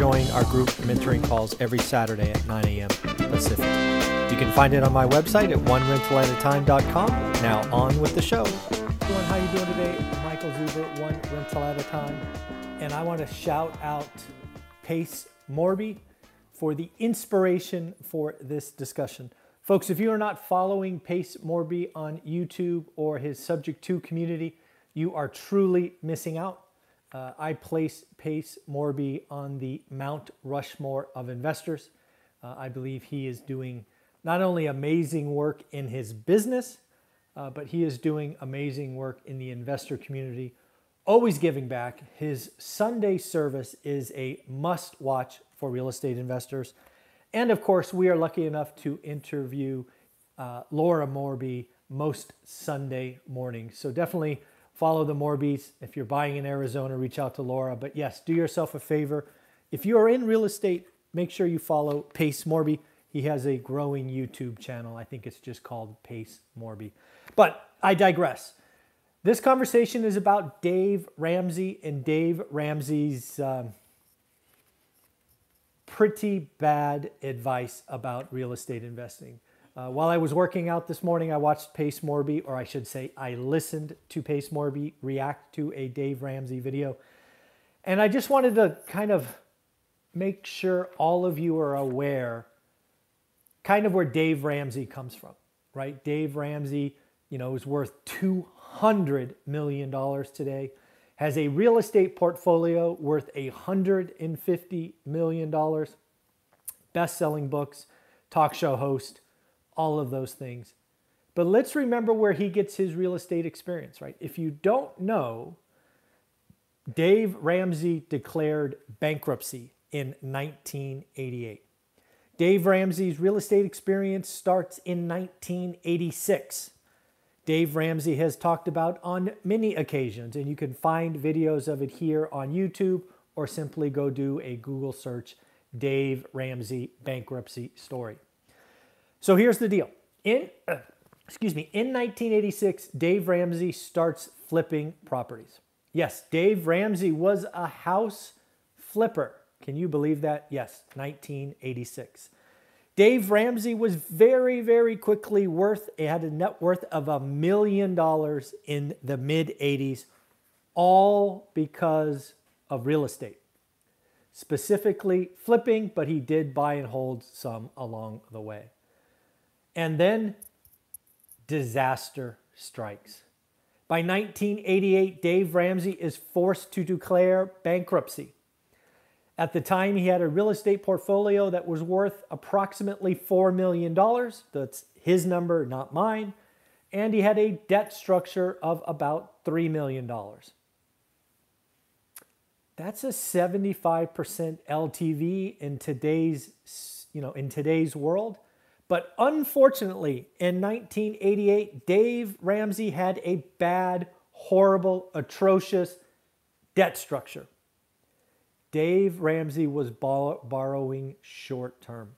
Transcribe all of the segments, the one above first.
join our group mentoring calls every Saturday at 9 a.m. Pacific. You can find it on my website at onerentalatatime.com. Now on with the show. How you doing today? Michael Zuber, One Rental at a Time. And I want to shout out Pace Morby for the inspiration for this discussion. Folks, if you are not following Pace Morby on YouTube or his Subject to community, you are truly missing out. Uh, I place Pace Morby on the Mount Rushmore of investors. Uh, I believe he is doing not only amazing work in his business, uh, but he is doing amazing work in the investor community, always giving back. His Sunday service is a must watch for real estate investors. And of course, we are lucky enough to interview uh, Laura Morby most Sunday mornings. So definitely follow the Morbys. If you're buying in Arizona, reach out to Laura. But yes, do yourself a favor. If you are in real estate, make sure you follow Pace Morby. He has a growing YouTube channel. I think it's just called Pace Morby. But I digress. This conversation is about Dave Ramsey and Dave Ramsey's um, pretty bad advice about real estate investing. Uh, while I was working out this morning, I watched Pace Morby, or I should say, I listened to Pace Morby react to a Dave Ramsey video. And I just wanted to kind of make sure all of you are aware kind of where Dave Ramsey comes from, right? Dave Ramsey, you know, is worth $200 million today, has a real estate portfolio worth $150 million, best selling books, talk show host, all of those things. But let's remember where he gets his real estate experience, right? If you don't know, Dave Ramsey declared bankruptcy in 1988. Dave Ramsey's real estate experience starts in 1986. Dave Ramsey has talked about on many occasions, and you can find videos of it here on YouTube or simply go do a Google search Dave Ramsey bankruptcy story. So here's the deal. In uh, excuse me, in 1986, Dave Ramsey starts flipping properties. Yes, Dave Ramsey was a house flipper. Can you believe that? Yes, 1986. Dave Ramsey was very, very quickly worth, it had a net worth of a million dollars in the mid 80s, all because of real estate. Specifically flipping, but he did buy and hold some along the way. And then disaster strikes. By 1988, Dave Ramsey is forced to declare bankruptcy. At the time, he had a real estate portfolio that was worth approximately $4 million. That's his number, not mine. And he had a debt structure of about $3 million. That's a 75% LTV in today's, you know, in today's world. But unfortunately, in 1988, Dave Ramsey had a bad, horrible, atrocious debt structure. Dave Ramsey was borrowing short term.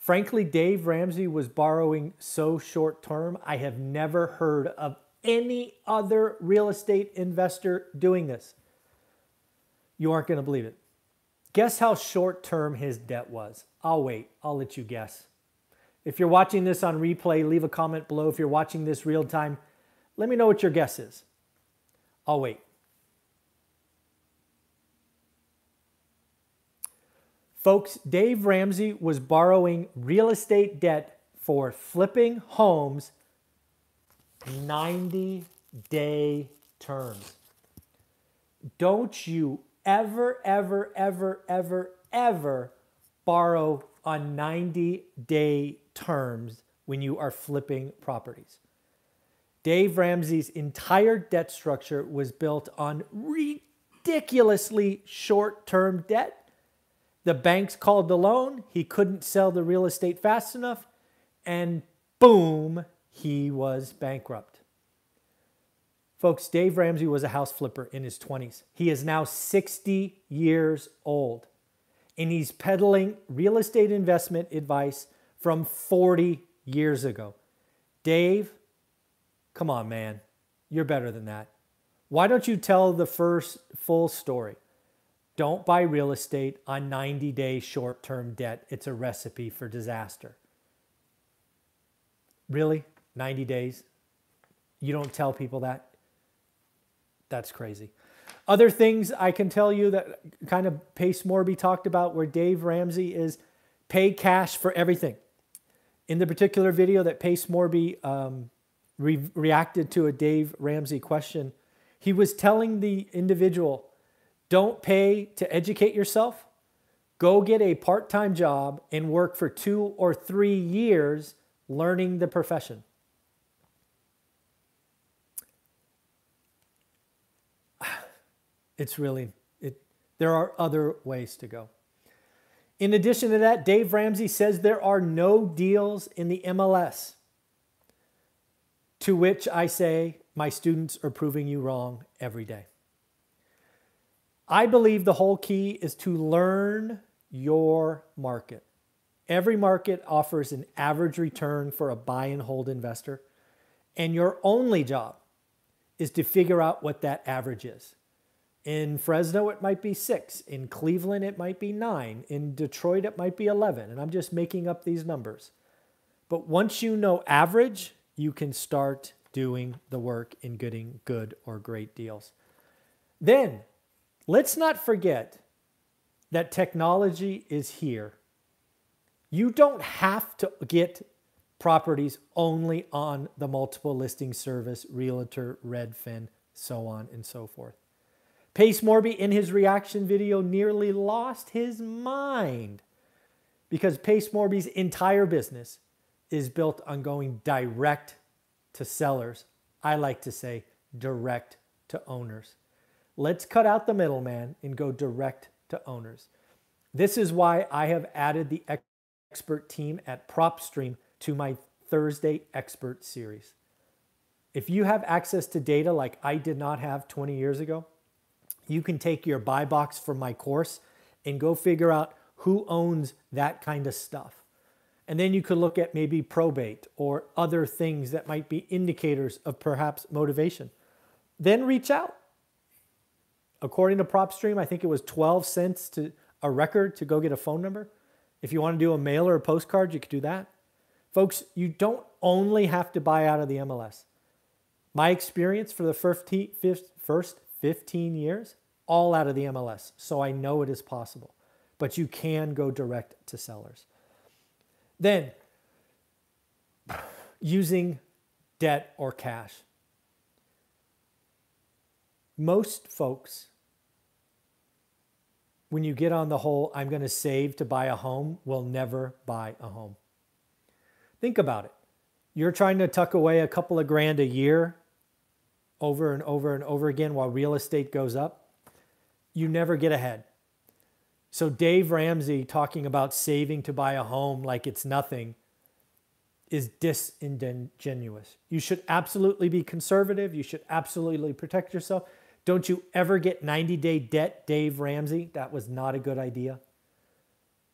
Frankly, Dave Ramsey was borrowing so short term, I have never heard of any other real estate investor doing this. You aren't going to believe it. Guess how short term his debt was? I'll wait. I'll let you guess. If you're watching this on replay, leave a comment below. If you're watching this real time, let me know what your guess is. I'll wait. Folks, Dave Ramsey was borrowing real estate debt for flipping homes 90 day terms. Don't you ever, ever, ever, ever, ever borrow on 90 day terms when you are flipping properties. Dave Ramsey's entire debt structure was built on ridiculously short term debt the banks called the loan. He couldn't sell the real estate fast enough. And boom, he was bankrupt. Folks, Dave Ramsey was a house flipper in his 20s. He is now 60 years old, and he's peddling real estate investment advice from 40 years ago. Dave, come on, man. You're better than that. Why don't you tell the first full story? Don't buy real estate on 90 day short term debt. It's a recipe for disaster. Really? 90 days? You don't tell people that? That's crazy. Other things I can tell you that kind of Pace Morby talked about where Dave Ramsey is pay cash for everything. In the particular video that Pace Morby um, re- reacted to a Dave Ramsey question, he was telling the individual, don't pay to educate yourself. Go get a part time job and work for two or three years learning the profession. It's really, it, there are other ways to go. In addition to that, Dave Ramsey says there are no deals in the MLS. To which I say, my students are proving you wrong every day. I believe the whole key is to learn your market. Every market offers an average return for a buy and hold investor, and your only job is to figure out what that average is. In Fresno, it might be six. In Cleveland, it might be nine. In Detroit, it might be 11. And I'm just making up these numbers. But once you know average, you can start doing the work in getting good or great deals. Then, let's not forget that technology is here. You don't have to get properties only on the multiple listing service, Realtor, Redfin, so on and so forth. Pace Morby, in his reaction video, nearly lost his mind because Pace Morby's entire business is built on going direct to sellers. I like to say direct to owners. Let's cut out the middleman and go direct to owners. This is why I have added the expert team at PropStream to my Thursday expert series. If you have access to data like I did not have 20 years ago, you can take your buy box from my course and go figure out who owns that kind of stuff. And then you could look at maybe probate or other things that might be indicators of perhaps motivation. Then reach out. According to PropStream, I think it was 12 cents to a record to go get a phone number. If you want to do a mail or a postcard, you could do that. Folks, you don't only have to buy out of the MLS. My experience for the first 15 years, all out of the MLS. So I know it is possible. But you can go direct to sellers. Then, using debt or cash. Most folks, when you get on the whole, I'm going to save to buy a home, will never buy a home. Think about it. You're trying to tuck away a couple of grand a year over and over and over again while real estate goes up, you never get ahead. So, Dave Ramsey talking about saving to buy a home like it's nothing is disingenuous. You should absolutely be conservative. You should absolutely protect yourself. Don't you ever get 90 day debt, Dave Ramsey. That was not a good idea.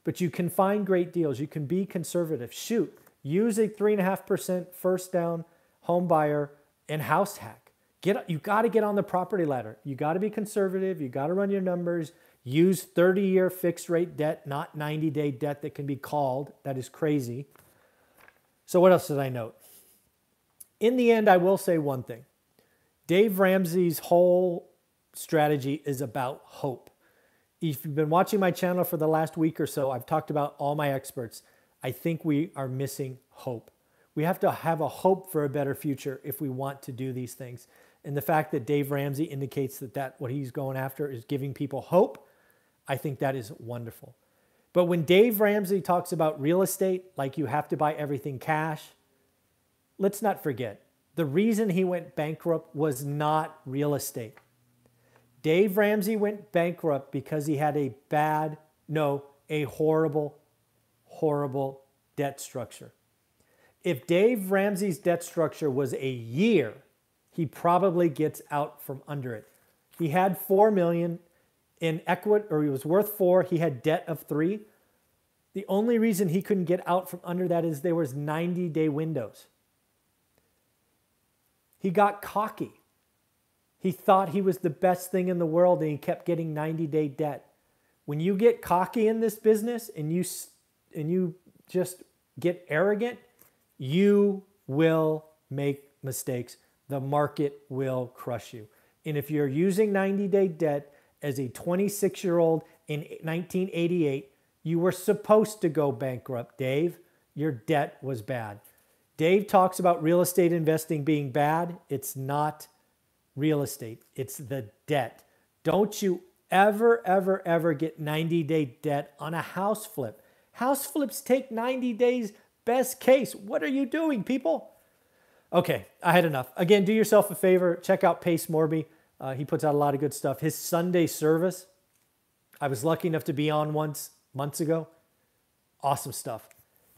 But you can find great deals. You can be conservative. Shoot, use a 3.5% first down home buyer and house hack. Get you got to get on the property ladder. You got to be conservative. You got to run your numbers. Use 30 year fixed rate debt, not 90 day debt that can be called. That is crazy. So, what else did I note? In the end, I will say one thing Dave Ramsey's whole strategy is about hope. If you've been watching my channel for the last week or so, I've talked about all my experts. I think we are missing hope. We have to have a hope for a better future if we want to do these things. And the fact that Dave Ramsey indicates that, that what he's going after is giving people hope, I think that is wonderful. But when Dave Ramsey talks about real estate, like you have to buy everything cash, let's not forget the reason he went bankrupt was not real estate. Dave Ramsey went bankrupt because he had a bad, no, a horrible, horrible debt structure. If Dave Ramsey's debt structure was a year, he probably gets out from under it. He had 4 million in equity or he was worth 4, he had debt of 3. The only reason he couldn't get out from under that is there was 90-day windows. He got cocky. He thought he was the best thing in the world and he kept getting 90-day debt. When you get cocky in this business and you and you just get arrogant, you will make mistakes. The market will crush you. And if you're using 90-day debt as a 26-year-old in 1988, you were supposed to go bankrupt, Dave. Your debt was bad. Dave talks about real estate investing being bad. It's not real estate, it's the debt. Don't you ever, ever, ever get 90 day debt on a house flip. House flips take 90 days, best case. What are you doing, people? Okay, I had enough. Again, do yourself a favor. Check out Pace Morby. Uh, he puts out a lot of good stuff. His Sunday service, I was lucky enough to be on once months ago. Awesome stuff.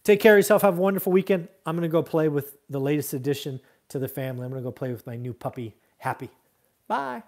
Take care of yourself. Have a wonderful weekend. I'm going to go play with the latest addition to the family. I'm going to go play with my new puppy, Happy. Bye.